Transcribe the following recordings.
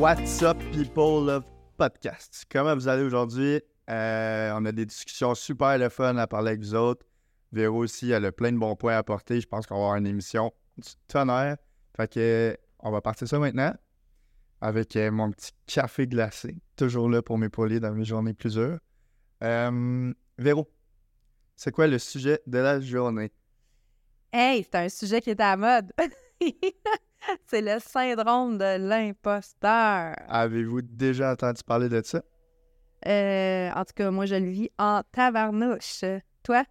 What's up, people of podcast? Comment vous allez aujourd'hui? Euh, on a des discussions super le fun à parler avec vous autres. Véro aussi, elle a plein de bons points à apporter. Je pense qu'on va avoir une émission du tonnerre. Fait que, on va partir ça maintenant avec euh, mon petit café glacé. Toujours là pour m'épauler dans mes journées plus dures. Euh, Véro, c'est quoi le sujet de la journée? Hey, c'est un sujet qui est à la mode. c'est le syndrome de l'imposteur. Avez-vous déjà entendu parler de ça? Euh, en tout cas, moi, je le vis en tabarnouche. Toi?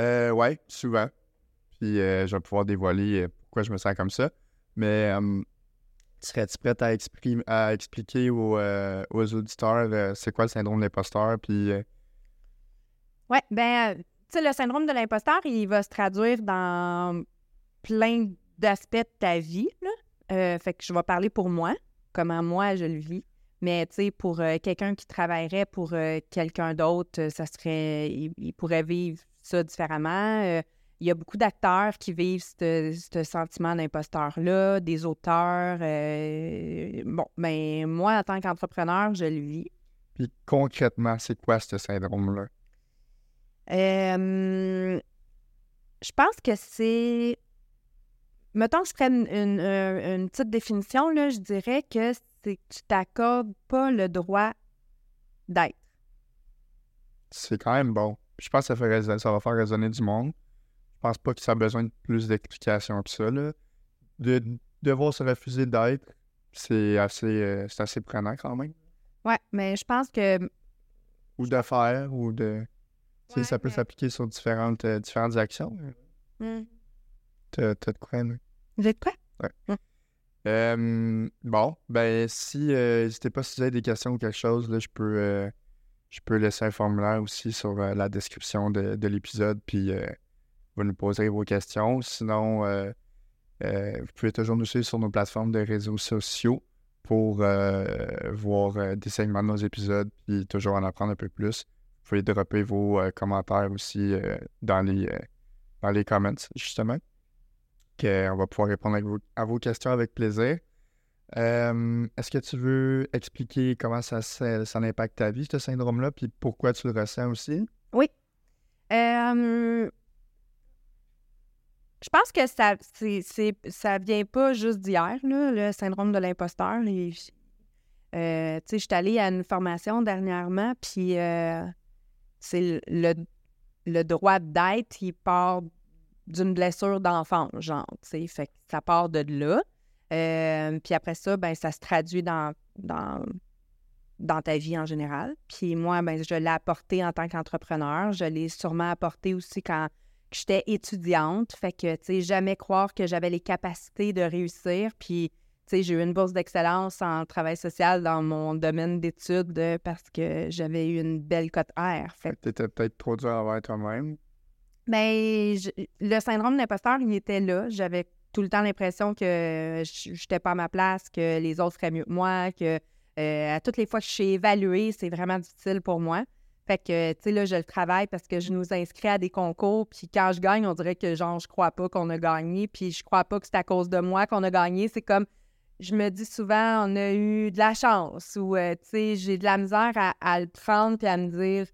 Euh, ouais, souvent. Puis euh, je vais pouvoir dévoiler euh, pourquoi je me sens comme ça. Mais serais-tu prête à, expliquer aux, aux auditeurs c'est quoi le syndrome de l'imposteur? Puis Ouais, ben, tu sais, le syndrome de l'imposteur, il va se traduire dans plein d'aspects de ta vie. Là. Euh, fait que je vais parler pour moi, comment moi je le vis. Mais tu sais, pour euh, quelqu'un qui travaillerait pour euh, quelqu'un d'autre, ça serait. Il, il pourrait vivre ça différemment. Il y a beaucoup d'acteurs qui vivent ce sentiment d'imposteur-là, des auteurs. bon, ben moi, en tant qu'entrepreneur, je le vis. puis concrètement, c'est quoi ce syndrome-là? Je pense que c'est. Mettons que je prenne une, euh, une petite définition, là, je dirais que c'est que tu t'accordes pas le droit d'être. C'est quand même bon. Je pense que ça, fait ça va faire résonner du monde. Je pense pas que ça a besoin de plus d'explications que ça. Là. De devoir se refuser d'être, c'est assez, euh, c'est assez prenant quand même. Ouais, mais je pense que. Ou de faire, ou de. Ouais, ça peut mais- s'appliquer sur différentes, euh, différentes actions. T'as de quoi? Vous êtes quoi? Euh, bon, ben si euh, n'hésitez pas si vous avez des questions ou quelque chose, là, je peux euh, je peux laisser un formulaire aussi sur euh, la description de, de l'épisode, puis vous nous poserez vos questions. Sinon, vous pouvez toujours nous suivre sur nos plateformes de réseaux sociaux pour voir des segments de nos épisodes, puis toujours en apprendre un peu plus. Vous pouvez dropper vos commentaires aussi dans les dans les comments, justement. Que on va pouvoir répondre à vos, questions avec plaisir. Euh, Est-ce que tu veux expliquer comment ça, ça, impacte ta vie, ce syndrome-là, puis pourquoi tu le ressens aussi? Euh, je pense que ça c'est- ça vient pas juste d'hier, le syndrome de l'imposteur. Euh, tu sais, je suis allée à une formation dernièrement, puis c'est le, le droit d'être, il part d'une blessure d'enfant, genre, tu sais, fait que ça part de là. Euh, puis après ça, ben ça se traduit dans, dans, dans ta vie en général. Puis moi, ben je l'ai apporté en tant qu'entrepreneur. Je l'ai sûrement apporté aussi quand j'étais étudiante. Fait que, tu sais, jamais croire que j'avais les capacités de réussir. Puis, tu sais, j'ai eu une bourse d'excellence en travail social dans mon domaine d'études parce que j'avais eu une belle cote R. Fait que t'étais peut-être trop dur envers toi-même. Je- le syndrome d'imposteur, il était là. J'avais tout le temps l'impression que je n'étais pas à ma place, que les autres feraient mieux que moi, que euh, à toutes les fois que je suis évaluée, c'est vraiment difficile pour moi. Fait que, tu sais, là, je le travaille parce que je nous inscris à des concours, puis quand je gagne, on dirait que, genre, je crois pas qu'on a gagné, puis je crois pas que c'est à cause de moi qu'on a gagné. C'est comme, je me dis souvent, on a eu de la chance, ou, euh, tu sais, j'ai de la misère à, à le prendre, puis à me dire,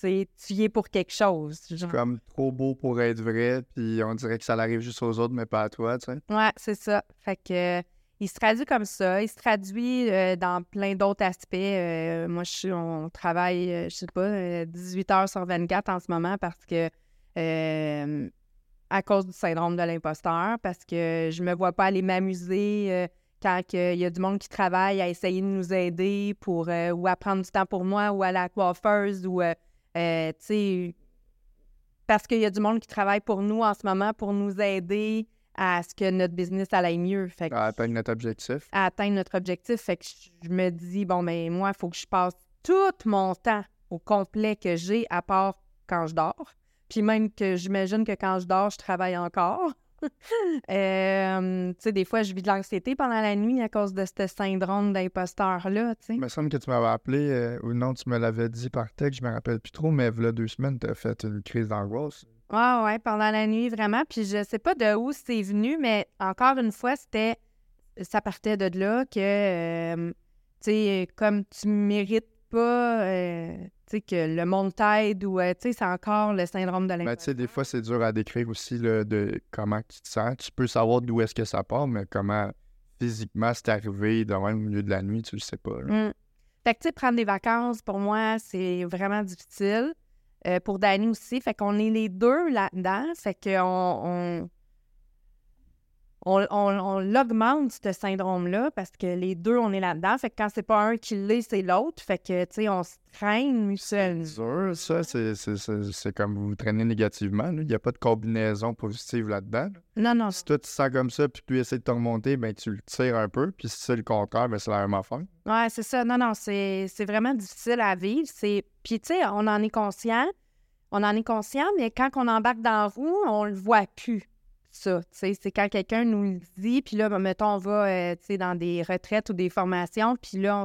sais, tu y es pour quelque chose. C'est genre. comme trop beau pour être vrai, puis on dirait que ça arrive juste aux autres, mais pas à toi, tu sais. Ouais, c'est ça. Fait que euh, il se traduit comme ça. Il se traduit euh, dans plein d'autres aspects. Euh, moi, je suis, on travaille, euh, je sais pas, euh, 18 heures sur 24 en ce moment parce que à cause du syndrome de l'imposteur, parce que je me vois pas aller m'amuser quand il y a du monde qui travaille à essayer de nous aider pour ou à prendre du temps pour moi ou à la coiffeuse ou euh, parce qu'il y a du monde qui travaille pour nous en ce moment pour nous aider à ce que notre business aille mieux. Fait que À atteindre notre objectif. à atteindre notre objectif. Fait que je me dis, bon, ben moi, il faut que je passe tout mon temps au complet que j'ai, à part quand je dors. Puis même que j'imagine que quand je dors, je travaille encore. Euh, tu sais, des fois, je vis de l'anxiété pendant la nuit à cause de ce syndrome d'imposteur-là, tu sais. Il me semble que tu m'avais appelé, euh, ou non, tu me l'avais dit par texte, je me rappelle plus trop, mais il y a deux semaines, tu as fait une crise d'angoisse. Ouais, ouais, pendant la nuit, vraiment. Puis je sais pas de où c'est venu, mais encore une fois, c'était ça partait de là que, euh, tu sais, comme tu mérites pas, euh, tu sais, que le monde t'aide ou, euh, c'est encore le syndrome de sais, l'imposteur. des fois, c'est dur à décrire aussi de comment tu te sens. Tu peux savoir d'où est-ce que ça part, mais comment physiquement c'est arrivé dans le milieu de la nuit, tu le sais pas. là. Mm. Fait que, tu sais, prendre des vacances, pour moi, c'est vraiment difficile. Euh, pour Danny aussi. Fait qu'on est les deux là-dedans. Fait qu'on on, on, on, on l'augmente, ce syndrome-là, parce que les deux, on est là-dedans. Fait que quand c'est pas un qui l'est, c'est l'autre. Fait que, tu sais, on se traîne. C'est dur, ça. C'est, c'est, c'est, c'est comme vous vous traînez négativement. Il n'y a pas de combinaison positive là-dedans. là. Non, non. Si toi, tu te sens comme ça, puis tu essaies de te remonter, ben tu le tires un peu. Puis si c'est le contraire, ben c'est la même affaire. Ouais, c'est ça. Non, non, c'est c'est vraiment difficile à vivre. C'est... Puis, tu sais, on en est conscient. On en est conscient, mais quand on embarque dans la roue, on le voit plus, c'est quand quelqu'un nous le dit, puis là, ben, mettons, on va, euh, dans des retraites ou des formations, puis là,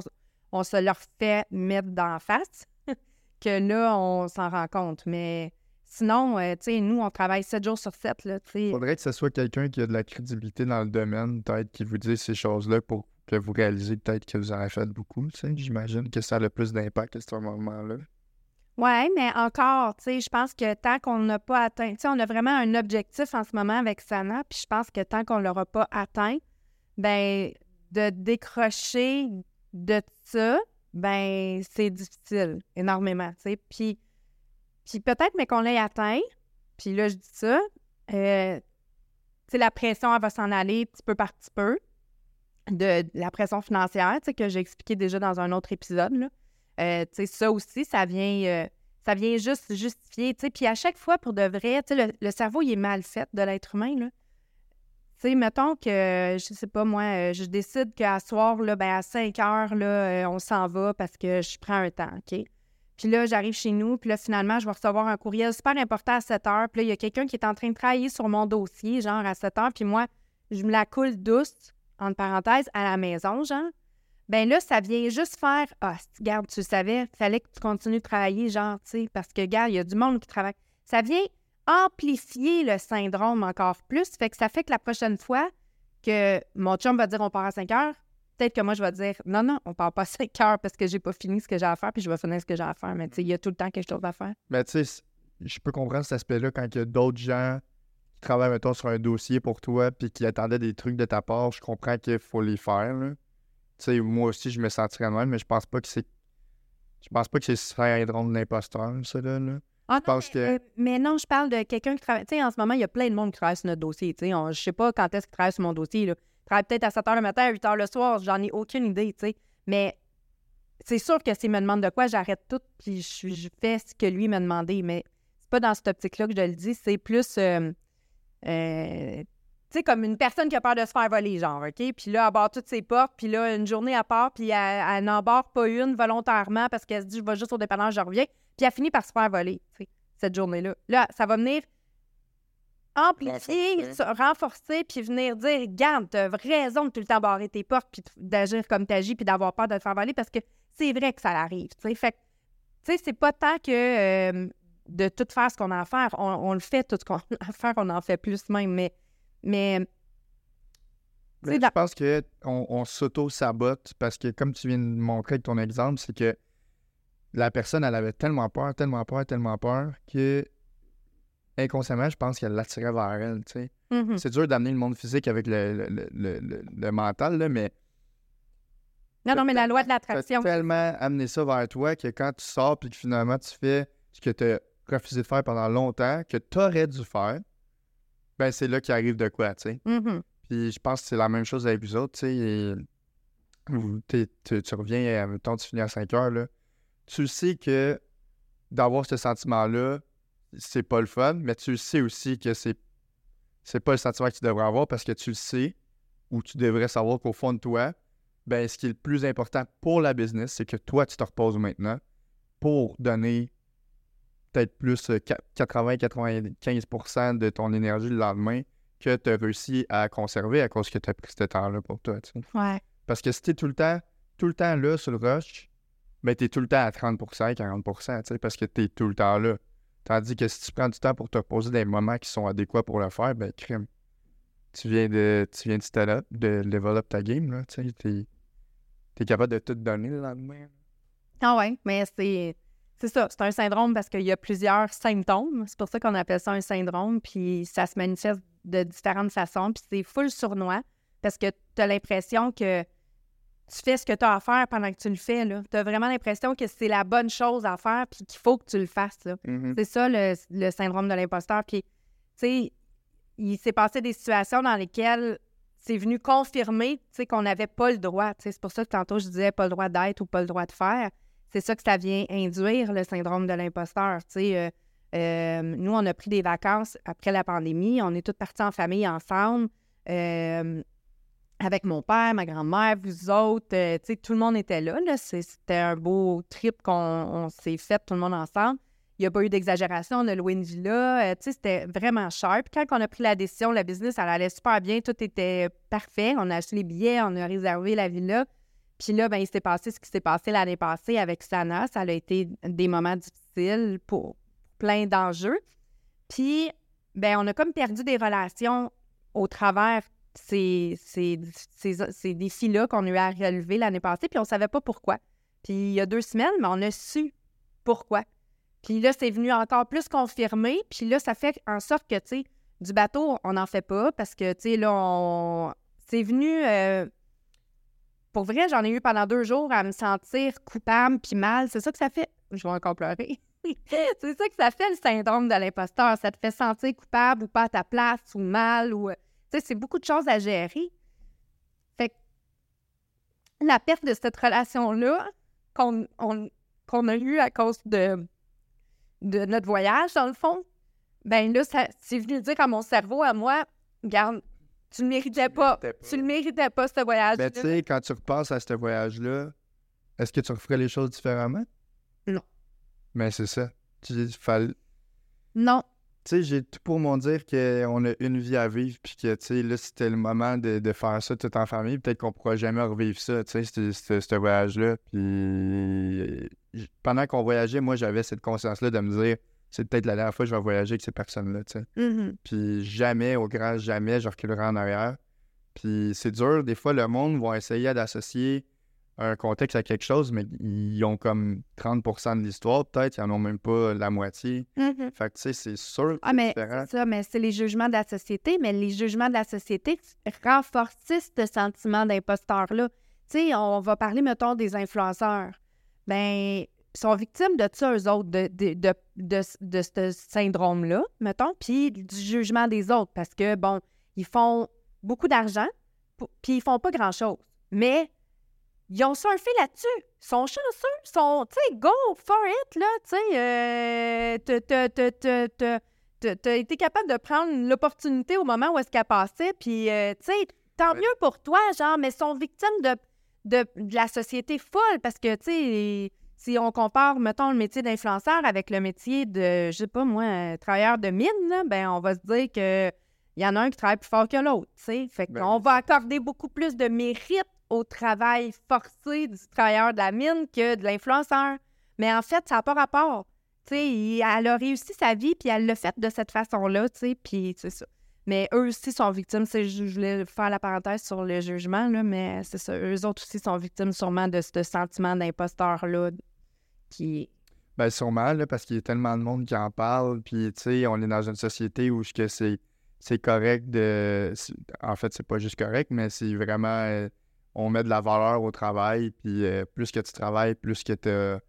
on, se leur fait mettre d'en face, que là, on s'en rend compte. Mais sinon, euh, nous, on travaille 7 jours sur 7, là, tu sais. faudrait que ce soit quelqu'un qui a de la crédibilité dans le domaine, peut-être, qui vous dise ces choses-là pour que vous réalisez peut-être que vous en avez fait beaucoup. J'imagine que ça a le plus d'impact à ce moment-là. Oui, mais encore, tu sais, je pense que tant qu'on n'a pas atteint, tu sais, on a vraiment un objectif en ce moment avec Sana, puis je pense que tant qu'on ne l'aura pas atteint, ben de décrocher de ça, ben c'est difficile, énormément, tu sais. Puis, puis peut-être, mais qu'on l'ait atteint, puis là, je dis ça, euh, tu sais, la pression, elle va s'en aller petit peu par petit peu, de, de la pression financière, tu sais, que j'ai expliqué déjà dans un autre épisode, là. Euh, ça aussi, ça vient, euh, ça vient juste justifier, tu sais. Puis à chaque fois, pour de vrai, le, le cerveau, il est mal fait de l'être humain, là. Tu sais, mettons que, je sais pas, moi, euh, je décide qu'à soir, là, ben à 5 heures, là, euh, on s'en va parce que je prends un temps, OK? Puis là, j'arrive chez nous, puis là, finalement, je vais recevoir un courriel super important à 7 heures. Puis là, il y a quelqu'un qui est en train de travailler sur mon dossier, genre à 7 heures, puis moi, je me la coule douce, entre parenthèses, à la maison, genre. Ben là, ça vient juste faire Ah, garde, tu savais, fallait que tu continues de travailler, genre, tu sais, parce que, regarde, il y a du monde qui travaille. Ça vient amplifier le syndrome encore plus. Fait que ça fait que la prochaine fois que mon chum va dire on part à 5 heures, peut-être que moi, je vais dire non, non, on part pas à 5 heures parce que j'ai pas fini ce que j'ai à faire, puis je vais finir ce que j'ai à faire. Mais tu sais, il y a tout le temps quelque chose à faire. Mais tu sais, je peux comprendre cet aspect-là quand il y a d'autres gens qui travaillent, mettons, sur un dossier pour toi puis qui attendaient des trucs de ta part. Je comprends qu'il faut les faire. là. Sais, moi aussi, je me sentirais même, mais je pense pas que c'est. Je pense pas que c'est syndrome de l'imposteur, ça, là. là. Ah non, pense mais, que- euh, mais non, je parle de quelqu'un qui travaille. Tu sais, en ce moment, il y a plein de monde qui travaille sur notre dossier. Tu sais, je sais pas quand est-ce qu'il travaille sur mon dossier. Là. Il travaille peut-être à 7 h le matin, à 8 h le soir. J'en ai aucune idée, tu sais. Mais c'est sûr que s'il me demande de quoi, j'arrête tout puis je, je fais ce que lui m'a demandé. Mais c'est pas dans cette optique-là que je le dis. C'est plus, euh, euh, tu sais, comme une personne qui a peur de se faire voler, genre, OK? Puis là, elle barre toutes ses portes. Puis là, une journée, elle part, puis elle, elle n'en barre pas une volontairement parce qu'elle se dit, je vais juste au dépanneur, je reviens. Puis elle finit par se faire voler, tu sais, cette journée-là. Là, ça va venir amplifier, renforcer, puis venir dire, regarde, t'as raison de tout le temps barrer tes portes, puis d'agir comme t'agis, puis d'avoir peur de te faire voler, parce que c'est vrai que ça arrive, tu sais. Fait que, tu sais, c'est pas tant que euh, de tout faire ce qu'on a à faire. On, on le fait, tout ce qu'on a à faire, on en fait plus même, mais... mais Mais C'est je pense qu'on on, s'auto-sabote parce que, comme tu viens de montrer avec ton exemple, c'est que la personne, elle avait tellement peur, tellement peur, tellement peur que inconsciemment, je pense qu'elle l'attirait vers elle, tu mhm. C'est dur d'amener le monde physique avec le, le, le, le- mental, là, mais Non, non, mais la loi de l'attraction. tellement amené ça vers toi que quand tu sors puis que finalement tu fais ce que tu as refusé de faire pendant longtemps, que tu aurais dû faire, ben c'est là qu'il arrive de quoi, tu sais. Mhm. Puis je pense que c'est la même chose avec vous autres, tu sais. tu, tu reviens, mettons, tu finis à 5 heures, là. Tu sais que d'avoir ce sentiment-là, c'est pas le fun, mais tu sais aussi que c'est c'est pas le sentiment que tu devrais avoir parce que tu le sais ou tu devrais savoir qu'au fond de toi, ben ce qui est le plus important pour la business, c'est que toi, tu te reposes maintenant pour donner peut-être plus euh, 80-95% de ton énergie le lendemain que tu as réussi à conserver à cause que tu as pris ce temps-là pour toi. tu sais. Ouais. Parce que si tu es tout le temps, tout le temps là sur le rush, ben tu es tout le temps à 30%, 40%, tu sais, parce que tu es tout le temps là. Tandis que si tu prends du temps pour te reposer des moments qui sont adéquats pour le faire, ben crime. tu viens de tu viens de up, de level up ta game, là, tu sais, t'es, t'es capable de tout donner le lendemain. Ah ouais, mais c'est c'est ça, c'est un syndrome parce qu'il y a plusieurs symptômes. C'est pour ça qu'on appelle ça un syndrome, puis ça se manifeste de différentes façons, puis c'est full sournois parce que tu as l'impression que tu fais ce que tu as à faire pendant que tu le fais. Tu as vraiment l'impression que c'est la bonne chose à faire puis qu'il faut que tu le fasses. Mm-hmm. C'est ça le, syndrome de l'imposteur. Puis, tu sais, il s'est passé des situations dans lesquelles c'est venu confirmer qu'on n'avait pas le droit. C'est pour ça que tantôt je disais pas le droit d'être ou pas le droit de faire. C'est ça que ça vient induire, le syndrome de l'imposteur. Euh, euh, nous, on a pris des vacances après la pandémie. On est toutes partis en famille ensemble. Euh, avec mon père, ma grand-mère, vous autres, tout le monde était là. C'était un beau trip qu'on s'est fait tout le monde ensemble. Il n'y a pas eu d'exagération, on a loué une villa. C'était vraiment. Puis quand on a pris la décision, la business, elle allait super bien, tout était parfait. On a acheté les billets, on a réservé la villa. Puis là, ben, il s'est passé ce qui s'est passé l'année passée avec Sana. Ça a été des moments difficiles pour plein d'enjeux. Puis, ben, on a comme perdu des relations au travers ces, ces, ces, défis-là qu'on a eu à relever l'année passée, puis on ne savait pas pourquoi. Puis il y a deux semaines, mais on a su pourquoi. Puis là, c'est venu encore plus confirmer, puis là, ça fait en sorte que, tu sais, du bateau, on n'en fait pas parce que, tu sais, là, on... c'est venu... Euh, pour vrai, j'en ai eu pendant deux jours à me sentir coupable puis mal. C'est ça que ça fait. Je vais encore pleurer. c'est ça que ça fait le syndrome de l'imposteur. Ça te fait sentir coupable ou pas à ta place ou mal ou c'est beaucoup de choses à gérer. Fait que la perte de cette relation-là qu'on a eue à cause de, de notre voyage, dans le fond, ben là, c'est venu dire à mon cerveau, à moi, regarde, tu ne le méritais pas. Tu le méritais pas, ce voyage Mais ben, tu sais, quand tu repasses à ce voyage-là, est-ce que tu referais les choses différemment? Non. Mais c'est ça. Tu fallait... Non tu sais, j'ai tout pour m'en dire qu'on a une vie à vivre, puis que, tu sais, là, c'était le moment de, faire ça tout en famille. Peut-être qu'on pourra jamais revivre ça, tu sais, ce voyage-là. Puis pendant qu'on voyageait, moi, j'avais cette conscience-là de me dire, c'est peut-être la dernière fois que je vais voyager avec ces personnes-là, tu sais. Mm-hmm. Puis jamais, au grand jamais, je reculerai en arrière. Puis c'est dur, des fois, le monde va essayer d'associer un contexte à quelque chose, mais ils ont comme 30% de l'histoire, peut-être, ils n'en ont même pas la moitié. Mm-hmm. Fait que, tu sais, c'est sûr ah, mais ça, mais c'est les jugements de la société, mais les jugements de la société renforcent ce sentiment d'imposteur-là. Tu sais, on va parler, mettons, des influenceurs. Ben, sont victimes de ça, eux autres, de, de, de, de ce syndrome-là, mettons, puis du jugement des autres, parce que, bon, ils font beaucoup d'argent, puis ils font pas grand-chose. Mais ils ont surfé là-dessus. Ils sont chanceux. Ils sont, tu sais, go for it, là. Tu sais, euh, t'as été capable de prendre l'opportunité au moment où est-ce qu'elle passait. Puis, euh, tu sais, tant mieux pour toi, genre, mais ils sont victimes de, de, la société folle parce que, tu sais, si on compare, mettons, le métier d'influenceur avec le métier de, je sais pas moi, travailleur de mine, là, ben on va se dire que il y en a un qui travaille plus fort que l'autre, tu sais. Fait ben qu'on va accorder beaucoup plus de mérite au travail forcé du travailleur de la mine que de l'influenceur. Mais en fait, ça n'a pas rapport. Tu sais, elle a réussi sa vie, puis elle l'a fait de cette façon-là, tu sais, puis c'est ça. Mais eux aussi sont victimes. Je voulais faire la parenthèse sur le jugement, là, mais c'est ça. Eux autres aussi sont victimes sûrement de ce sentiment d'imposteur-là qui Ben sûrement, là, parce qu'il y a tellement de monde qui en parle, puis tu sais, on est dans une société où c'est c'est correct de... En fait, c'est pas juste correct, mais c'est vraiment... Euh, on met de la valeur au travail, puis euh, plus que tu travailles, plus que tu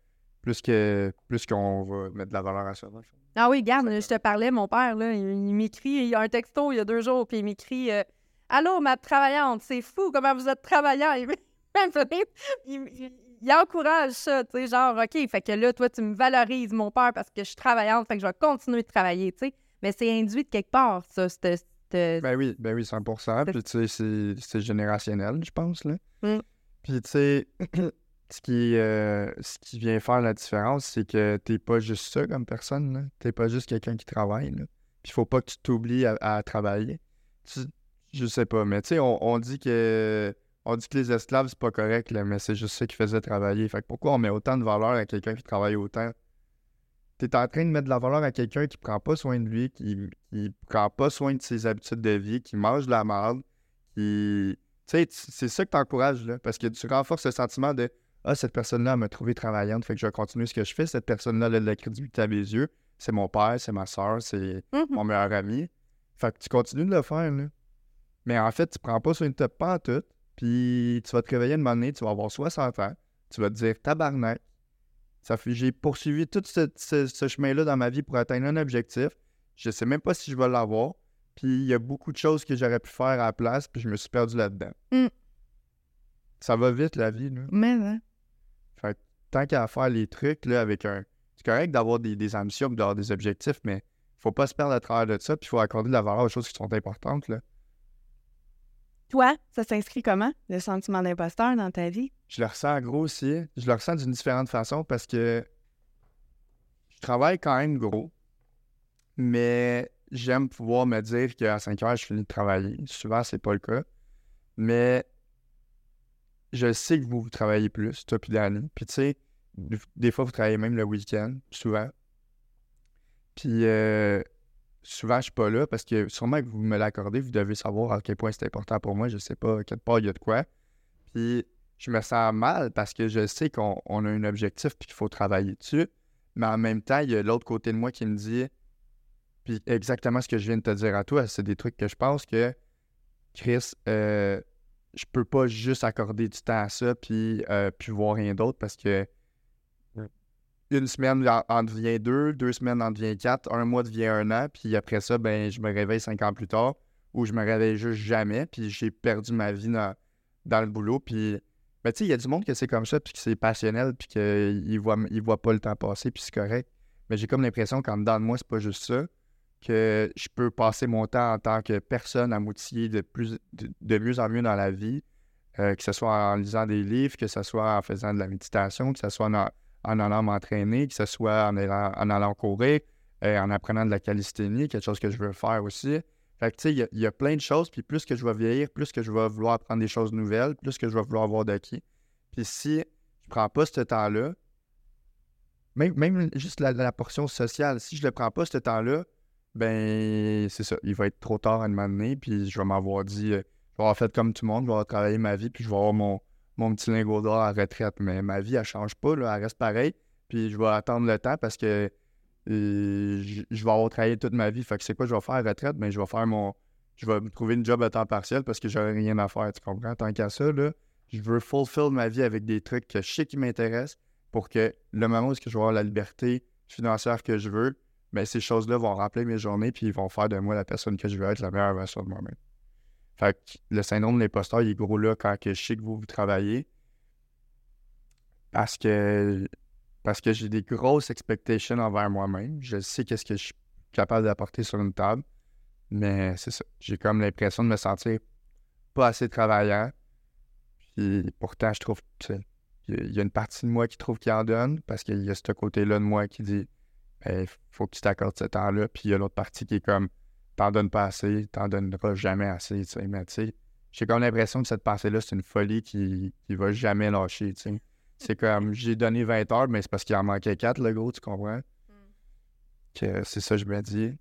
plus que plus qu'on va mettre de la valeur à ça. Ah oui, garde, je te parlais, mon père, là, il, m'écrit, il y a un texto il y a deux jours, puis il m'écrit euh, Allô, ma travaillante, c'est fou comment vous êtes travaillant. Il, il, encourage ça, tu sais, genre, OK, fait que là, toi, tu me valorises, mon père, parce que je suis travaillante, fait que je vais continuer de travailler, tu sais. Mais c'est induit de quelque part, ça, cette, ben oui, ben oui, 100% Puis tu sais, c'est générationnel, je pense. Là. Mmh. Puis tu sais, ce, qui, euh, ce qui vient faire la différence, c'est que t'es pas juste ça comme personne. T'es pas juste quelqu'un qui travaille. Là. Puis il faut pas que tu t'oublies à, travailler. je sais pas, mais tu sais, on, dit que. On dit que les esclaves, c'est pas correct, là, mais c'est juste ça qui faisait travailler. Fait que pourquoi on met autant de valeur à quelqu'un qui travaille autant? tu es en train de mettre de la valeur à quelqu'un qui prend pas soin de lui, qui, qui prend pas soin de ses habitudes de vie, qui mange de la merde, qui. Tu sais, c'est ça que tu encourages, là, parce que tu renforces le sentiment de Ah, cette personne-là m'a trouvé travaillante, fait que je vais continuer ce que je fais. Cette personne-là a de la crédibilité à mes yeux. C'est mon père, c'est ma soeur, c'est Mhm. mon meilleur ami. Fait que tu continues de le faire, là. Mais en fait, tu prends pas soin de toi pas en tout, puis tu vas te réveiller une moment donné, tu vas avoir 60 ans, tu vas te dire tabarnak. Ça fait, j'ai poursuivi tout ce, ce- ce chemin-là dans ma vie pour atteindre un objectif. Je sais même pas si je vais l'avoir. Puis il y a beaucoup de choses que j'aurais pu faire à la place, puis je me suis perdu là-dedans. Mm. Ça va vite, la vie, là. Mais, hein. Fait que tant qu'à faire les trucs, là, avec un. C'est correct d'avoir des, des ambitions, d'avoir des objectifs, mais faut pas se perdre à travers de ça, puis il faut accorder de la valeur aux choses qui sont importantes, là. Toi, ça s'inscrit comment, le sentiment d'imposteur dans ta vie? Je le ressens gros aussi. Je le ressens d'une différente façon parce que je travaille quand même gros, mais j'aime pouvoir me dire qu'à 5 heures, je finis de travailler. Souvent, c'est pas le cas. Mais je sais que vous, vous travaillez plus, toi puis Danny. Puis tu sais, des- fois, vous travaillez même le week-end, souvent. Puis euh, souvent, je suis pas là parce que sûrement que vous me l'accordez, vous devez savoir à quel point c'est important pour moi. Je sais pas, quelque part, il y a de quoi. Puis je me sens mal parce que je sais qu'on on a un objectif puis qu'il faut travailler dessus. Mais en même temps, il y a l'autre côté de moi qui me dit, puis exactement ce que je viens de te dire à toi, c'est des trucs que je pense que, Chris, euh, je peux pas juste accorder du temps à ça puis, euh, puis voir rien d'autre parce que une semaine en, en devient deux, deux semaines en devient quatre, un mois devient un an, puis après ça, ben, je me réveille cinq ans plus tard ou je me réveille juste jamais, puis j'ai perdu ma vie dans, dans le boulot, puis ben, tu sais, il y a du monde que c'est comme ça, puis que c'est passionnel, puis qu'il voit, il voit pas le temps passer, puis c'est correct. Mais j'ai comme l'impression qu'en dedans de moi, c'est pas juste ça, que je peux passer mon temps en tant que personne à m'outiller de, plus, de, de mieux en mieux dans la vie, euh, que ce soit en lisant des livres, que ce soit en faisant de la méditation, que ce soit en, en allant m'entraîner, que ce soit en allant, en allant courir, euh, en apprenant de la calisthénie, quelque chose que je veux faire aussi. Fait que, tu sais, il y a- plein de choses, puis plus que je vais vieillir, plus que je vais vouloir apprendre des choses nouvelles, plus que je vais vouloir avoir d'acquis. Puis si je prends pas ce temps-là, même, juste la, la portion sociale, si je le prends pas ce temps-là, ben, c'est ça, il va être trop tard à un moment donné, puis je vais m'avoir dit, euh, je vais avoir fait comme tout le monde, je vais avoir travaillé ma vie, puis je vais avoir mon, mon petit lingot d'or à retraite. Mais ma vie, elle change pas, là, elle reste pareille, puis je vais attendre le temps parce que euh, je je vais avoir travaillé toute ma vie. Fait que c'est quoi je vais faire à retraite? Ben, je vais faire mon. Je vais me trouver une job à temps partiel parce que j'aurai rien à faire, tu comprends? Tant qu'à ça, je veux fulfill ma vie avec des trucs que je sais qui m'intéressent pour que le moment où je vais avoir la liberté financière que je veux, ben, ces choses-là vont remplir mes journées puis vont faire de moi la personne que je veux être, la meilleure version de moi-même. Fait que le syndrome de l'imposteur, il est gros là quand je sais que vous, vous travaillez. Parce que parce que j'ai des grosses expectations envers moi-même. Je sais qu'est-ce que je suis capable d'apporter sur une table. Mais c'est ça. J'ai comme l'impression de me sentir pas assez travaillant. Puis pourtant, je trouve il y a une partie de moi qui trouve qu'il en donne parce qu'il y a ce côté-là de moi qui dit il faut que tu t'accordes ce temps-là. Puis il y a l'autre partie qui est comme t'en donnes pas assez, t'en donneras jamais assez. tu sais. Mais tu sais, j'ai comme l'impression que cette pensée-là, c'est une folie qui, qui va jamais lâcher. tu sais. C'est comme j'ai donné 20 heures, mais c'est parce qu'il en manquait 4, le gros, tu comprends? Que c'est ça, je me dis.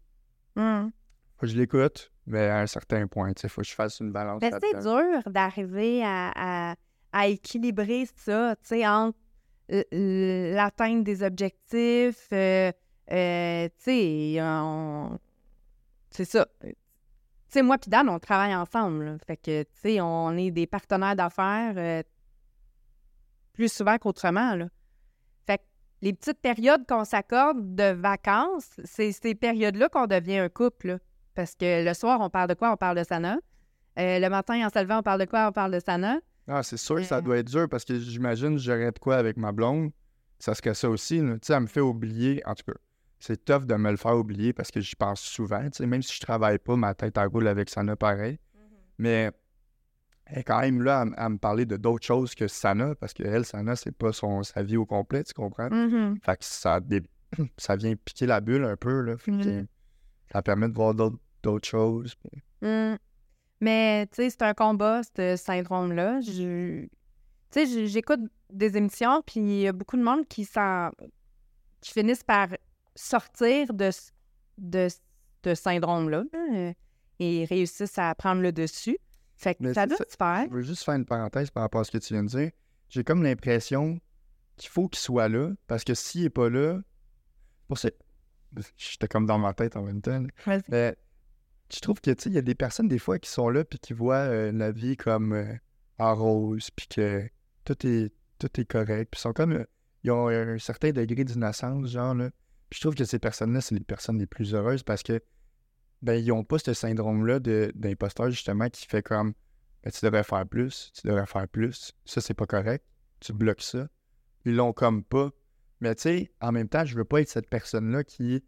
Hum. Faut que je l'écoute, mais à un certain point, tu sais, faut que je fasse une balance. Mais c'est dur d'arriver à, à- à équilibrer ça, tu sais, entre l- l'atteinte des objectifs, euh, euh, tu sais, on- c'est ça. Tu sais, moi puis Dan, on travaille ensemble, là. fait que, tu sais, on est des partenaires d'affaires euh, plus souvent qu'autrement, là. Fait que les petites périodes qu'on s'accorde de vacances, c'est ces périodes-là qu'on devient un couple, là. Parce que le soir, on parle de quoi? On parle de Sana. Euh, le matin, en se levant, on parle de quoi? On parle de Sana. Ah, c'est sûr que ça Euh. doit être dur parce que j'imagine j'aurais de quoi avec ma blonde. Ça serait ça aussi. là. Tu sais, elle me fait oublier. En tout cas, c'est tough de me le faire oublier parce que j'y pense souvent. Même si je travaille pas, ma tête en roule avec Sana pareil. Mais elle est quand même là à, à me parler de d'autres choses que Sana parce que elle, Sana, c'est pas son, sa vie au complet, tu comprends? Mhm. Fait que ça, ça vient piquer la bulle un peu. Là. Mhm. Ça permet de voir d'autres choses. Mais, tu sais, c'est un combat, ce syndrome-là. Je- Tu sais, j'écoute des émissions, puis il y a beaucoup de monde qui qui finissent par sortir de, ce- de ce syndrome-là euh, et réussissent à prendre le dessus. Fait que Mais ça doit se faire. Je veux juste faire une parenthèse par rapport à ce que tu viens de dire. J'ai comme l'impression qu'il faut qu'il soit là, parce que s'il n'est pas là, pour ça, j'étais comme dans ma tête en même temps. Mais je trouve que, tu il y a des personnes, des fois, qui sont là, puis qui voient euh, la vie comme euh, en rose, puis que tout est, tout est correct, puis ils sont comme, euh, ils ont un certain degré d'innocence, genre, là. Puis je trouve que ces personnes-là, c'est les personnes les plus heureuses, parce que, ben, ils n'ont pas ce syndrome-là d'imposteur, justement, qui fait comme, ben, tu devrais faire plus, tu devrais faire plus, ça, c'est pas correct, tu bloques ça. Ils l'ont comme pas. Mais, tu sais, en même temps, je veux pas être cette personne-là qui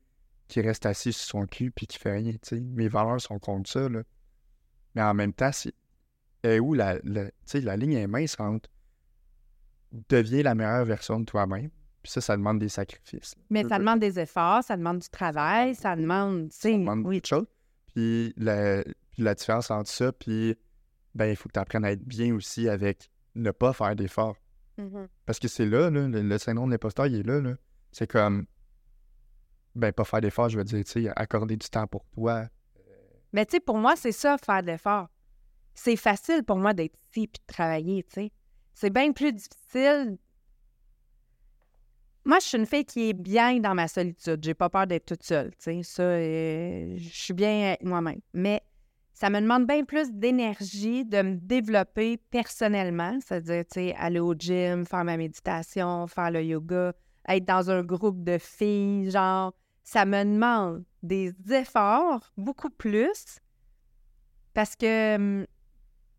qui reste assis sur son cul puis qui fait rien. Mes valeurs sont contre ça, là. Mais en même temps, c'est... est où la, la- la ligne est mince entre deviens la meilleure version de toi-même, puis ça, ça demande des sacrifices. Mais ça demande des efforts, ça demande du travail, ça demande, tu sais, ça demande oui. beaucoup de choses. Puis la, puis la différence entre ça, puis ben, il faut que tu apprennes à être bien aussi avec ne pas faire d'efforts. Mhm. Parce que c'est là, là, le, le syndrome de l'imposteur, il est là, là. C'est comme, ben, pas faire d'efforts, je veux dire, tu sais, accorder du temps pour toi, Mais tu sais, pour moi, c'est ça, faire de l'effort. C'est facile pour moi d'être ici et de travailler, tu sais. C'est bien plus difficile. Moi, je suis une fille qui est bien dans ma solitude. J'ai pas peur d'être toute seule. Ça, euh, je suis bien avec moi-même. Mais ça me demande bien plus d'énergie de me développer personnellement. C'est-à-dire, aller au gym, faire ma méditation, faire le yoga, être dans un groupe de filles, genre ça me demande des efforts beaucoup plus parce que hum,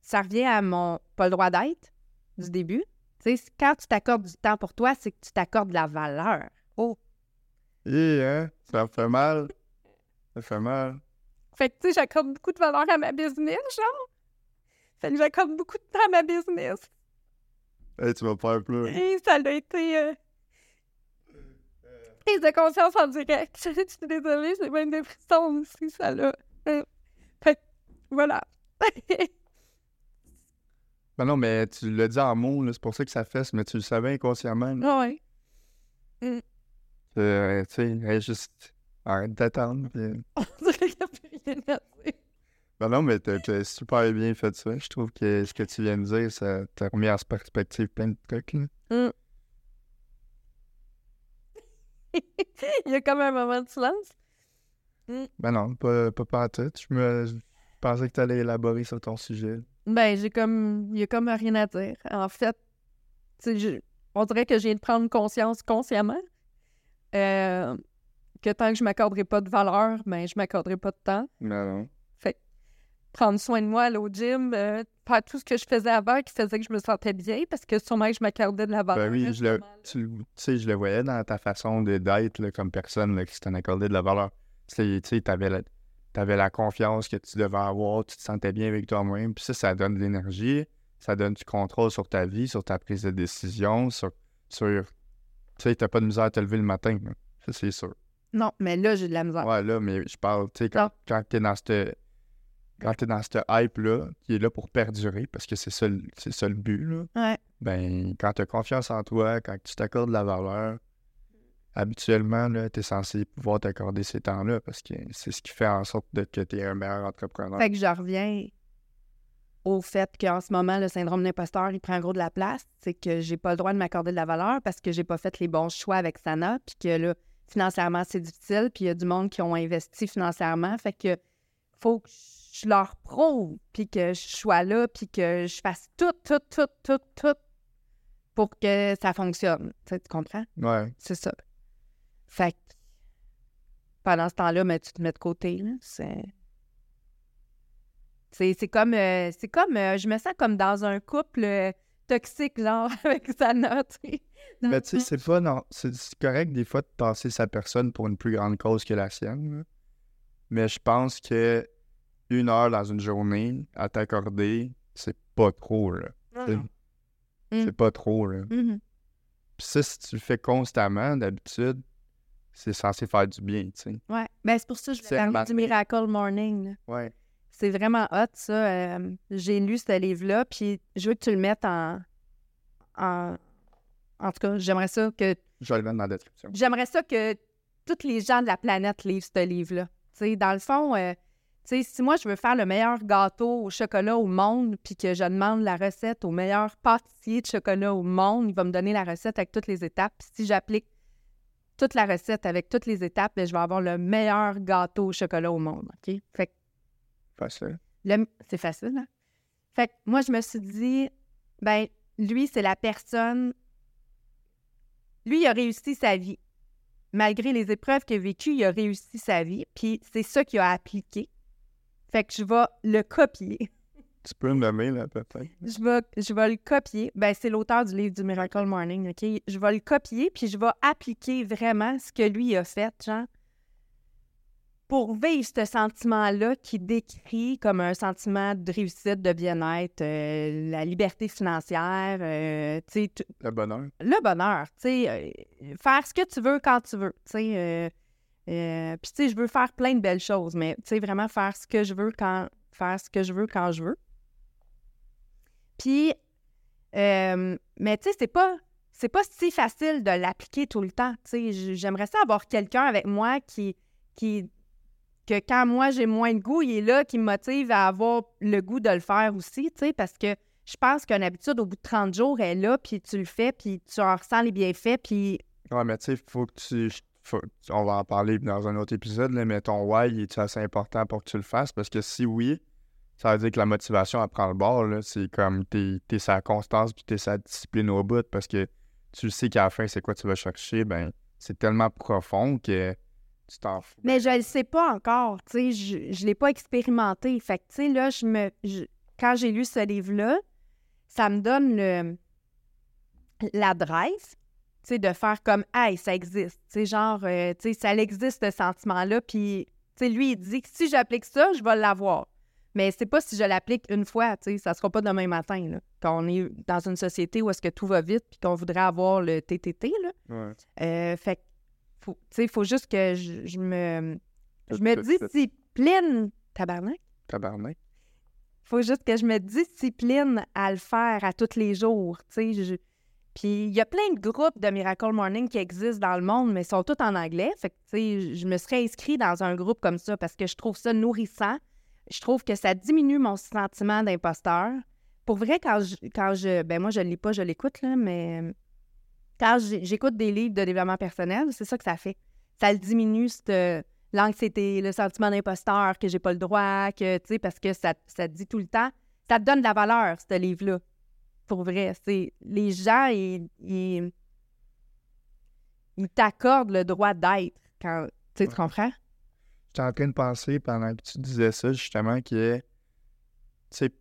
ça revient à mon pas le droit d'être du début. Quand tu t'accordes du temps pour toi, c'est que tu t'accordes de la valeur. Oh! Et, hein, ça me fait mal. Ça fait mal. Fait que, tu sais, j'accorde beaucoup de valeur à ma business, genre. Fait que j'accorde beaucoup de temps à ma business. Hey, tu vas faire pleurer. Et ça a été... Euh... Prise de conscience en direct. Je suis désolée, j'ai même des frissons aussi, ça l'a... Euh, Fait que, voilà. Ben non, mais tu l'as dit en mots, c'est pour ça que ça fesse, mais tu le savais inconsciemment. là. ouais. Euh, tu sais, juste arrête d'attendre. puis- On dirait qu'il n'y a plus rien à dire. Ben non, mais t'as super bien fait ça. Je trouve que ce que tu viens de dire, ça t'a remis en perspective plein de trucs. Là. Il y a comme un moment de silence. Ben non, pas, pas, pas à tout. Je me je pensais que tu allais élaborer sur ton sujet. Ben, j'ai comme... Il y a comme rien à dire. En fait, tu sais, je- on dirait que j'ai de prendre conscience consciemment euh, que tant que je m'accorderai pas de valeur, ben, je m'accorderai pas de temps. Ben non. prendre soin de moi, aller au gym, euh, faire tout ce que je faisais avant qui faisait que je me sentais bien parce que sûrement que je m'accordais de la valeur. Ben oui, je le, tu, sais, je le voyais dans ta façon d'être comme personne là, qui t'en accordé de la valeur. Tu sais, tu sais, t'avais la, t'avais la confiance que tu devais avoir, tu te sentais bien avec toi-même, puis ça, ça donne de l'énergie, ça donne du contrôle sur ta vie, sur ta prise de décision, sur... sur tu sais, t'as pas de misère à te lever le matin, là. ça, c'est sûr. Non, mais là, j'ai de la misère. Ouais, là, mais je parle, tu sais, quand, quand t'es dans cette... Quand t'es dans cette hype-là, qui est là pour perdurer, parce que c'est ça, ça le but, là, Ouais. ben, quand tu as confiance en toi, quand tu t'accordes de la valeur, habituellement, tu es censé pouvoir t'accorder ces temps-là parce que c'est ce qui fait en sorte de, que tu es un meilleur entrepreneur. Fait que je reviens au fait qu'en ce moment, le syndrome d'imposteur, il prend gros de la place. C'est que j'ai pas le droit de m'accorder de la valeur parce que j'ai pas fait les bons choix avec Sana, puis que là, financièrement, c'est difficile, puis il y a du monde qui ont investi financièrement. Fait que faut que je leur prouve, puis que je sois là, puis que je fasse tout, tout, tout, tout, tout pour que ça fonctionne. Tu sais, tu comprends? Ouais. C'est ça. Fait que pendant ce temps-là, mais tu te mets de côté. là. C'est. C'est c'est comme. euh, c'est comme. euh, je me sens comme dans un couple euh, toxique, genre, avec sais. Dans- Mais tu sais, c'est pas. Non, c'est c'est correct des fois de passer sa personne pour une plus grande cause que la sienne. là. Mais je pense que une heure dans une journée à t'accorder, c'est pas trop, là. C'est- pas trop, là. Mhm. Puis ça, si tu le fais constamment, d'habitude, c'est censé faire du bien, tu sais. Ouais. Ben, c'est pour ça que je vais parler du Miracle Morning. Ouais. C'est vraiment hot, ça. euh, J'ai lu ce livre-là, puis je veux que tu le mettes en. En, en tout cas, j'aimerais ça que Je vais le mettre dans la description. J'aimerais ça que tous les gens de la planète lisent ce livre-là. Tu sais, dans le fond, euh, tu sais, si moi, je veux faire le meilleur gâteau au chocolat au monde, puis que je demande la recette au meilleur pâtissier de chocolat au monde, il va me donner la recette avec toutes les étapes. Puis si j'applique toute la recette avec toutes les étapes, je vais avoir le meilleur gâteau au chocolat au monde, OK? Fait que Facile. le- c'est facile, hein? Fait que moi, je me suis dit, ben, lui, c'est la personne. Lui, il a réussi sa vie. Malgré les épreuves qu'il a vécues, il a réussi sa vie. Puis c'est ça qu'il a appliqué. Fait que je vais le copier. Tu peux me nommer, là, peut-être. Je vais, je vais le copier. Ben, c'est l'auteur du livre du Miracle Morning, OK? Je vais le copier, puis je vais appliquer vraiment ce que lui a fait, genre, pour vivre ce sentiment-là qui décrit comme un sentiment de réussite, de bien-être, euh, la liberté financière, euh, tu Le bonheur. le bonheur, tu sais, euh, faire ce que tu veux quand tu veux, tu sais. euh, Puis, tu sais, je veux faire plein de belles choses, mais, tu sais, vraiment faire ce que je veux quand... Faire ce que je veux quand je veux. Puis, euh, mais, tu sais, c'est pas... C'est pas si facile de l'appliquer tout le temps, tu sais. J'aimerais ça avoir quelqu'un avec moi qui... qui que quand moi j'ai moins de goût, il est là qui me motive à avoir le goût de le faire aussi, tu sais, parce que je pense qu'une habitude, au bout de 30 jours, elle est là, puis tu le fais, puis tu en ressens les bienfaits, puis mais tu sais, faut que tu. on va en parler dans un autre épisode, mais ton why, est assez important pour que tu le fasses? Parce que si oui, ça veut dire que la motivation, elle prend le bord. C'est comme t'es es sa constance puis t'es sa discipline au bout parce que tu sais qu'à la fin, c'est quoi tu vas chercher. Ben, c'est tellement profond que tu t'en fous. Mais je le sais pas encore, je, je l'ai pas expérimenté. Fait que, tu sais, là, je me... quand j'ai lu ce livre-là, ça me donne le... la drive, tu de faire comme « Hey, ça existe! » Tu genre, euh, ça existe, ce sentiment-là, puis, lui, il dit que si j'applique ça, je vais l'avoir. Mais c'est pas si je l'applique une fois, tu sais, ça sera pas demain matin, là. Quand on est dans une société où est-ce que tout va vite, puis qu'on voudrait avoir le TTT, là, Ouais. euh, fait faut, tu sais, il faut juste que je, je me, je me discipline, tabarnak. Tabarnak. faut juste que je me discipline à le faire à tous les jours, tu sais. je- Puis il y a plein de groupes de Miracle Morning qui existent dans le monde, mais ils sont tous en anglais. Fait que, tu sais, je me serais inscrit dans un groupe comme ça parce que je trouve ça nourrissant. Je trouve que ça diminue mon sentiment d'imposteur. Pour vrai, quand je, quand je... Ben moi, je ne lis pas, je l'écoute, là, mais quand j'ai- j'écoute des livres de développement personnel, c'est ça que ça fait. Ça le diminue, cette- l'anxiété, le sentiment d'imposteur, que j'ai pas le droit, que, tu sais, parce que ça, ça te dit tout le temps, ça te donne de la valeur, ce livre-là. Pour vrai, c'est les gens, ils, ils, ils t'accordent le droit d'être quand, tu sais, tu Ouais. comprends? J'étais en train de penser pendant que tu disais ça, justement, que, tu sais,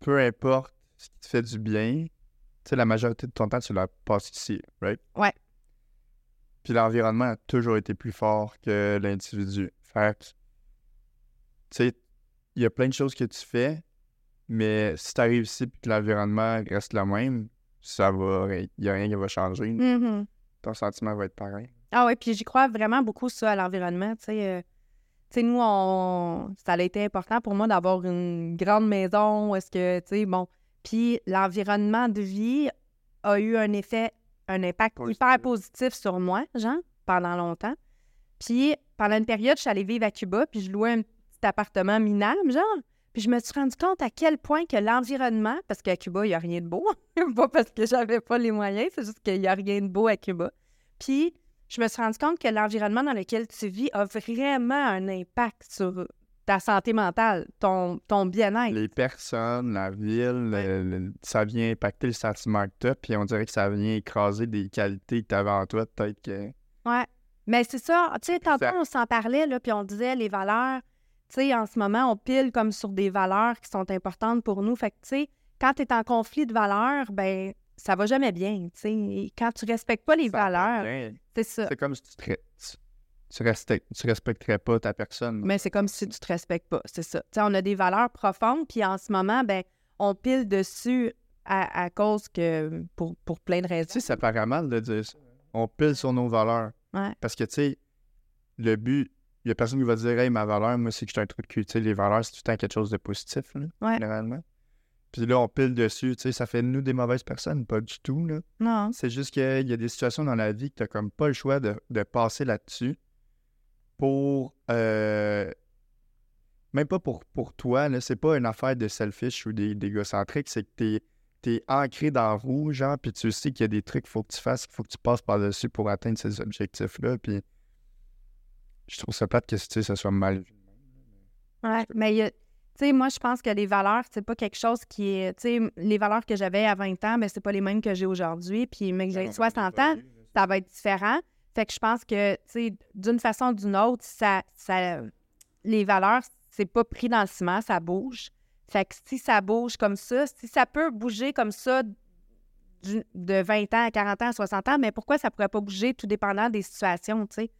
peu importe ce qui te fait du bien, tu sais, la majorité de ton temps, tu la passes ici, right? Ouais. Puis l'environnement a toujours été plus fort que l'individu. Fait tu sais, il y a plein de choses que tu fais, mais si tu arrives ici et que l'environnement reste le même, ça va, il n'y a rien qui va changer. Mhm. Ton sentiment va être pareil. Ah oui, puis j'y crois vraiment beaucoup, ça, à l'environnement. Tu sais, euh, tu sais, nous, on... ça a été important pour moi d'avoir une grande maison. Est-ce que, tu sais, bon. Puis l'environnement de vie a eu un effet, un impact Positif. hyper positif sur moi, genre, pendant longtemps. Puis pendant une période, je suis allée vivre à Cuba, puis je louais un petit appartement minable, genre. Puis je me suis rendu compte à quel point que l'environnement, parce qu'à Cuba, il n'y a rien de beau, pas parce que j'avais pas les moyens, c'est juste qu'il n'y a rien de beau à Cuba. Puis je me suis rendu compte que l'environnement dans lequel tu vis a vraiment un impact sur ta santé mentale, ton, ton bien-être. Les personnes, la ville, le- le- ça vient impacter le sentiment que tu as, puis on dirait que ça vient écraser des qualités que tu avais en toi, peut-être que. Ouais. Mais c'est ça. Tu sais, tantôt, on s'en parlait, là, puis on disait les valeurs. Tu sais, en ce moment, on pile comme sur des valeurs qui sont importantes pour nous. Fait que, tu sais, quand tu es en conflit de valeurs, ben ça va jamais bien. Tu sais, Et quand tu respectes pas les ça valeurs, c'est ça. C'est comme si tu, te tu, tu respect- tu respecterais pas ta personne. Mais c'est comme si tu te respectes pas, c'est ça. Tu sais, on a des valeurs profondes, puis en ce moment, ben on pile dessus à, à cause que, pour, pour plein de Tu raisons. sais, ça paraît mal de dire ça. On pile sur nos valeurs. Ouais. Parce que, tu sais, le but, il y a personne qui va dire, hey, ma valeur, moi, c'est que je suis un truc de cul. Tu sais, les valeurs, c'est tout le temps quelque chose de positif, là, Ouais. généralement. Puis là, on pile dessus, tu sais, ça fait de nous des mauvaises personnes, pas du tout, là. Non. C'est juste qu'il y a des situations dans la vie que tu comme pas le choix de, de passer là-dessus. pour. euh, même pas pour, pour toi, là, c'est pas une affaire de selfish ou d'égocentrique, c'est que t'es es ancré dans la roue, genre, puis tu sais qu'il y a des trucs qu'il faut que tu fasses, qu'il faut que tu passes par-dessus pour atteindre ces objectifs-là, puis je trouve ça plate que tu sais, ça soit mal vu. Ouais, mais il y a- tu sais, moi, je pense que les valeurs, c'est pas quelque chose qui est. Tu sais, les valeurs que j'avais à 20 ans, ben, c'est pas les mêmes que j'ai aujourd'hui. Puis, mais que j'ai 60 ans, ça va être différent. Fait que je pense que, tu sais, d'une façon ou d'une autre, ça, ça, les valeurs, c'est pas pris dans le ciment, ça bouge. Fait que si ça bouge comme ça, si ça peut bouger comme ça de 20 ans à 40 ans à 60 ans, mais pourquoi ça pourrait pas bouger tout dépendant des situations, tu sais?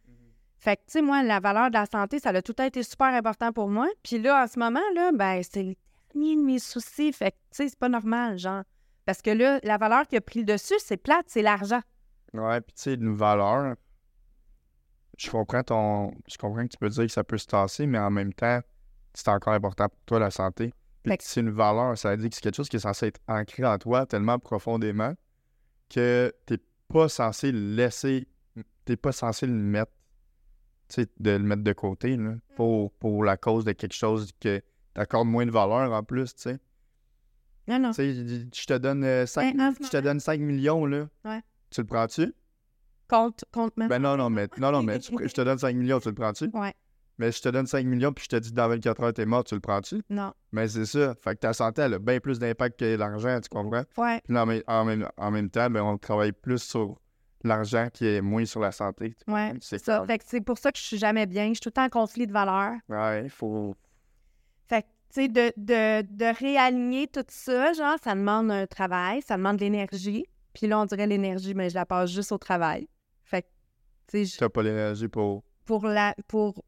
Fait que, tu sais, moi, la valeur de la santé, ça a tout le temps été super important pour moi. Puis là, en ce moment, là, ben, c'est le dernier de mes soucis. Fait que, tu sais, c'est pas normal, genre. Parce que là, la valeur qui a pris le dessus, c'est plate, c'est l'argent. Ouais, puis tu sais, une valeur, je comprends ton. Je comprends que tu peux dire que ça peut se tasser, mais en même temps, c'est encore important pour toi, la santé. Puis que- c'est une valeur, ça veut dire que c'est quelque chose qui est censé être ancré en toi tellement profondément que t'es pas censé le laisser. T'es pas censé le mettre. De le mettre de côté, là, pour, pour la cause de quelque chose que t'accordes moins de valeur en plus, tu sais. Non, non. Je te donne euh, 5, Ben, en ce je te donne 5 millions, là. Ouais. Tu le prends-tu? Compte, compte ma Ben non, non, mais, non, non, mais tu- je te donne 5 millions, tu le prends-tu? Ouais. Mais je te donne 5 millions puis je te dis dans 24 heures, t'es mort, tu le prends-tu? Non. Mais c'est ça. Fait que ta santé, elle a bien plus d'impact que l'argent, tu comprends? Ouais. Puis là, en, même- en même, en même temps, ben, on travaille plus sur l'argent qui est moins sur la santé. comprends? C'est ça. comme- Fait que c'est pour ça que je suis jamais bien. Je suis tout le temps en conflit de valeurs. Ouais, il faut. Fait que, tu sais, de, de, de réaligner tout ça, genre, ça demande un travail, ça demande de l'énergie. Puis là, on dirait l'énergie, mais je la passe juste au travail. Fait que, tu sais, je- T'as pas l'énergie pour. pour, la, pour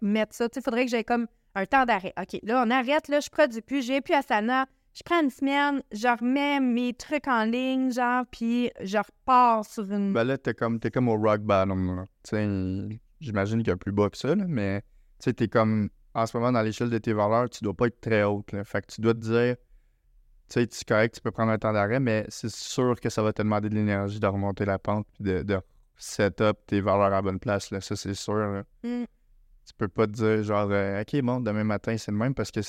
mettre ça. Tu sais, il faudrait que j'aie comme un temps d'arrêt. OK, là, on arrête, là, je produis plus, j'ai plus Asana. Je prends une semaine, je remets mes trucs en ligne, genre, puis je repars sur une... Ben là, t'es comme, t'es comme au rock bottom. Tu j'imagine qu'il y a plus bas que ça, là, mais tu sais, t'es comme, en ce moment, dans l'échelle de tes valeurs, tu dois pas être très haute, là. Fait que tu dois te dire, tu sais, c'est correct, tu peux prendre un temps d'arrêt, mais c'est sûr que ça va te demander de l'énergie de remonter la pente puis de, de set up tes valeurs à la bonne place, là. Ça, c'est sûr, là. Mm. Tu peux pas te dire, genre, euh, OK, bon, demain matin, c'est le même parce que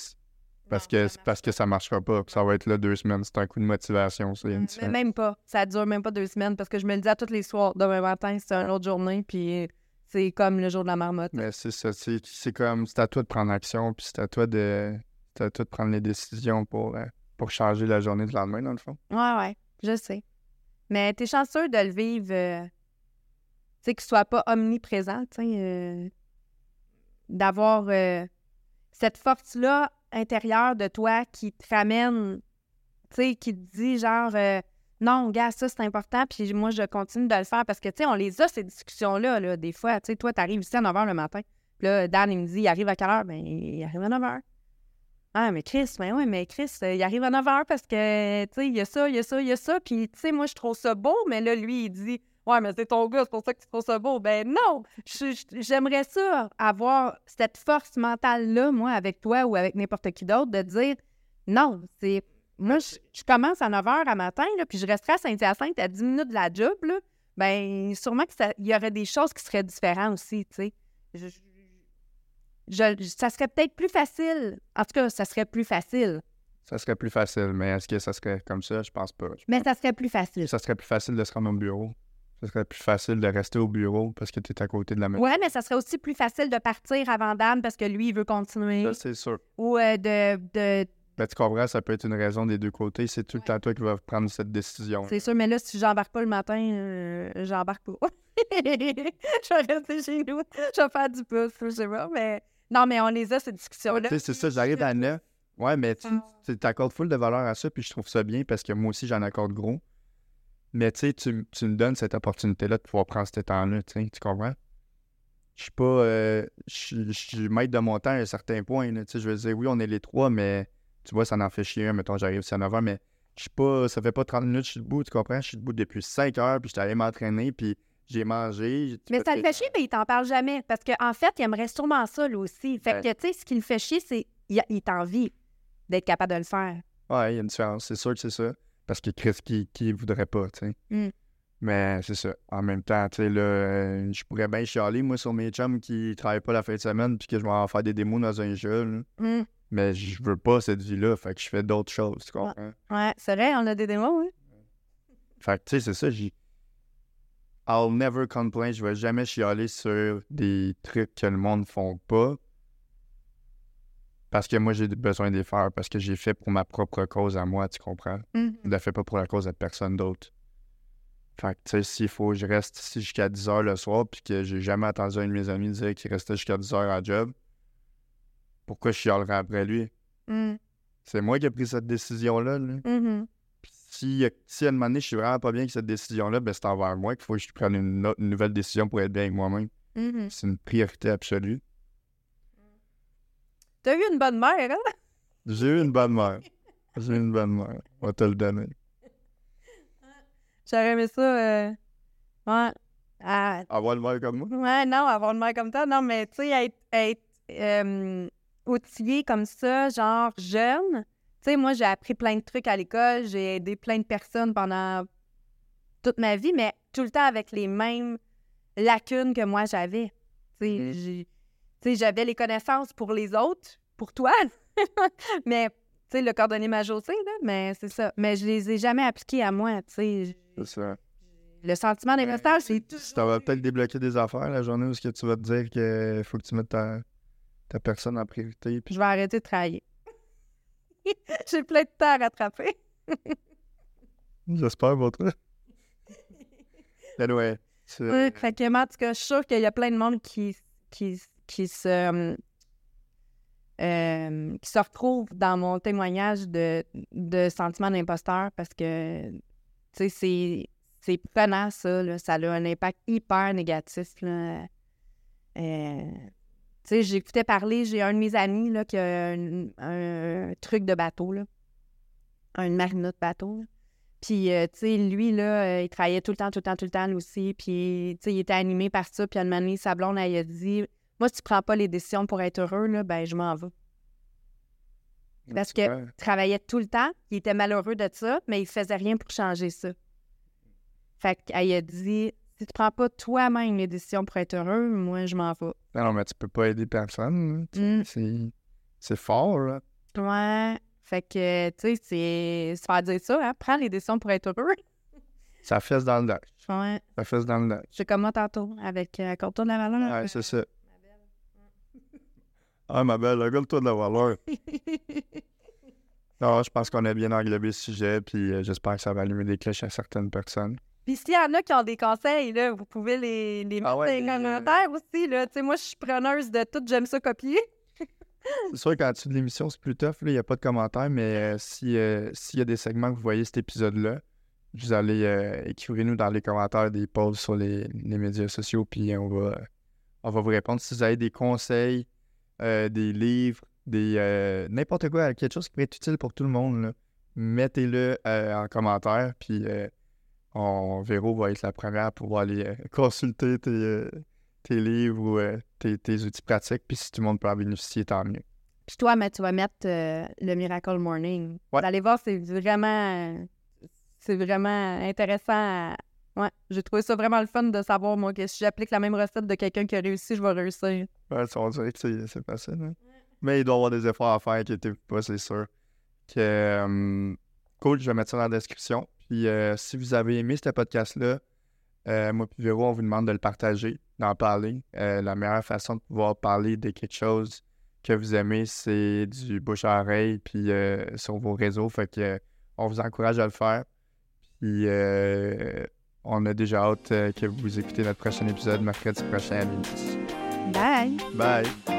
parce que, parce que ça marchera pas. puis Ça va être là deux semaines. C'est un coup de motivation, ça. une Mais différence. même pas. Ça dure même pas deux semaines parce que je me le dis à tous les soirs. Demain matin, c'est une autre journée, puis c'est comme le jour de la marmotte. Mais c'est ça, c'est c'est comme, c'est à toi de prendre action, puis c'est à toi de, c'est à toi de prendre les décisions pour, euh, pour changer la journée de lendemain, dans le fond. Ouais, ouais, je sais. Mais t'es chanceux de le vivre, euh, tu sais, qu'il soit pas omniprésent, tu sais, euh, d'avoir euh, cette force-là intérieure de toi qui te ramène, tu sais, qui te dit genre, euh, non, gars, ça c'est important, puis moi je continue de le faire parce que, tu sais, on les a, ces discussions-là, là, des fois, tu sais, toi, t'arrives ici à 9 h le matin, puis là, Dan, il me dit, il arrive à quelle heure? Ben, il arrive à 9 h. Ah, mais Chris, ben oui, mais Chris, euh, il arrive à 9 h parce que, tu sais, il y a ça, il y a ça, il y a ça. Puis, tu sais, moi, je trouve ça beau, mais là, lui, il dit, ouais, mais c'est ton gars, c'est pour ça que tu trouves ça beau. Ben non, j'aimerais ça, avoir cette force mentale-là, moi, avec toi ou avec n'importe qui d'autre, de dire, non, c'est. Moi, je, je commence à 9 h à matin, là, puis je resterai à Saint-Hyacinthe à 10 minutes de la job, là. Ben, sûrement qu'il y aurait des choses qui seraient différentes aussi, tu sais. Je- je- je- ça serait peut-être plus facile. En tout cas, ça serait plus facile. Ça serait plus facile, mais est-ce que ça serait comme ça? Je pense pas. Mais ça serait plus facile. ça serait plus facile de se rendre au bureau. Ça serait plus facile de rester au bureau parce que tu es à côté de la maison. Ouais, mais ça serait aussi plus facile de partir avant Dan parce que lui, il veut continuer. Ça, c'est sûr. Ou euh, de, de- Ben, tu comprends, ça peut être une raison des deux côtés. C'est tout le temps toi qui vas prendre cette décision. C'est sûr, mais là, si j'embarque pas le matin, euh, j'embarque pas. je vais rester chez nous. Je vais faire du pouce, je sais pas. Mais non, mais on les a, ces discussions-là. C'est ça, j'arrive à 9. Ouais, mais tu Ah. tu t'accordes full de valeur à ça, puis je trouve ça bien parce que moi aussi, j'en accorde gros. Mais tu sais, tu me donnes cette opportunité-là de pouvoir prendre ce temps-là, tu sais, tu comprends? Je suis pas... euh, je suis- maître de mon temps à un certain point, là, tu sais, je veux dire, oui, on est les trois, mais tu vois, ça en fait chier un, mettons, j'arrive à 9 h, mais je suis pas... Ça fait pas 30 minutes que je suis debout, tu comprends? Je suis debout depuis 5 heures, puis je suis allé m'entraîner, puis j'ai mangé. Mais ça le fait chier, mais il t'en parle jamais. Parce qu'en fait, il aimerait sûrement ça, lui aussi. Fait Ouais. que, tu sais, ce qui le fait chier, c'est il, il t'envie d'être capable de le faire. Ouais, il y a une différence, c'est sûr que c'est ça. Parce que Chris, qui, qui voudrait pas, tu sais. Mm. Mais c'est ça. En même temps, tu sais, là, euh, je pourrais bien chialer, moi, sur mes chums qui travaillent pas la fin de semaine puis que je vais en faire des démos dans un jeu. Hum. Mais je veux pas cette vie-là, fait que je fais d'autres choses, tu comprends? Ouais, c'est vrai, on a des démos, oui. Fait que, tu sais, c'est ça, j'ai... I'll never complain, je vais jamais chialer sur des trucs que le monde font pas. Parce que moi, j'ai besoin de les faire, parce que j'ai fait pour ma propre cause à moi, tu comprends? Je le fais pas pour la cause de personne d'autre. Fait que, tu sais, s'il faut que je reste ici jusqu'à 10 h le soir, puis que j'ai jamais entendu un de mes amis dire qu'il restait jusqu'à 10 h à job, pourquoi je chialerais après lui? Mhm. C'est moi qui ai pris cette décision-là, là. Mhm. Puis si, si à un moment donné, je suis vraiment pas bien avec cette décision-là, ben c'est envers moi qu'il faut que je prenne une, autre- une nouvelle décision pour être bien avec moi-même. C'est une priorité absolue. T'as eu une bonne mère, hein? J'ai eu une bonne mère. J'ai eu une bonne mère. On va te le donner. J'aurais aimé ça. euh, Ouais. Ah, Avoir le mère comme moi? Ouais, non, avoir une mère comme ça, non, mais tu sais, être, être euh, outillé comme ça, genre jeune. Tu sais, moi, j'ai appris plein de trucs à l'école, j'ai aidé plein de personnes pendant toute ma vie, mais tout le temps avec les mêmes lacunes que moi j'avais. Tu sais, Mhm. j'ai- tu sais, j'avais les connaissances pour les autres, pour toi, mais tu sais, le cordonnier majoré, là, mais c'est ça. Mais je les ai jamais appliqués à moi, tu sais. C'est ça. Le sentiment d'imposteur, c'est tout. Ça va peut-être débloquer des affaires la journée où ce que tu vas te dire qu'il faut que tu mettes ta, ta personne en priorité. Puis Je vais arrêter de travailler. J'ai plein de temps à rattraper. j'espère pour toi. C'est- Ouais, fait que, en tout cas, je suis sûre qu'il y a plein de monde qui, qui, qui se. euh, qui se retrouve dans mon témoignage de, de sentiment d'imposteur parce que, c'est, prenant, ça, là. Ça a un impact hyper négatif. Euh, j'écoutais parler, j'ai un de mes amis, là, qui a un, truc de bateau, là. Un marina de bateau. Puis, euh, tu sais, lui, là, il travaillait tout le temps, tout le temps, tout le temps, lui aussi. Puis, tu sais, il était animé par ça. Puis, à un moment donné, sa blonde, a dit Moi, si tu prends pas les décisions pour être heureux, là, ben, je m'en vais. Parce que travaillait tout le temps, il était malheureux de ça, mais il faisait rien pour changer ça. Fait qu'elle a dit Si tu prends pas toi-même les décisions pour être heureux, moi, je m'en vais. Non, non, mais tu peux pas aider personne. là. Tu- Mm. C'est fort, là. Ouais. Fait que, tu sais, c'est se faire dire ça, hein. Prends les décisions pour être heureux. Ça fesse dans le dash. Ouais. Ça fesse dans le dash. C'est comme moi tantôt, avec euh, Contour de la valeur. Ouais, c'est ça. Ah, ma belle, regarde-toi de la valeur. Non, je pense qu'on a bien englobé le sujet, puis euh, j'espère que ça va allumer des cloches à certaines personnes. Puis s'il y en a qui ont des conseils, là, vous pouvez les, les mettre Ah ouais, dans les euh, commentaires aussi. Là. Tu sais, moi, je suis preneuse de tout, j'aime ça copier. C'est sûr qu'en dessous de l'émission, c'est plus tough, là, il n'y a pas de commentaires, mais euh, si, euh, s'il y a des segments que vous voyez cet épisode-là, vous allez euh, écrivez-nous dans les commentaires des posts sur les, les médias sociaux, puis on va, on va vous répondre. Si vous avez des conseils, euh, des livres, des euh, n'importe quoi, quelque chose qui pourrait être utile pour tout le monde, mettez-le euh, en commentaire, puis on, Véro va être la première à pouvoir aller consulter tes, tes livres ou tes, tes outils pratiques, puis si tout le monde peut en bénéficier, tant mieux. Puis toi, mais tu vas mettre le Miracle Morning. Ouais. Vous allez voir, c'est vraiment, c'est vraiment intéressant. à- Ouais, j'ai trouvé ça vraiment le fun de savoir, moi, que si j'applique la même recette de quelqu'un qui a réussi, je vais réussir. Ouais, on dirait que c'est facile. hein. Mais il doit y avoir des efforts à faire, inquiétez-vous pas, c'est sûr. Que, euh, cool, je vais mettre ça dans la description. Puis euh, si vous avez aimé ce podcast-là, euh, moi puis Véro, on vous demande de le partager, d'en parler. Euh, la meilleure façon de pouvoir parler de quelque chose que vous aimez, c'est du bouche à oreille, puis sur vos réseaux. Fait que on vous encourage à le faire. Puis on a déjà hâte euh, que vous écoutez notre prochain épisode mercredi prochain à minuit. Bye! Bye!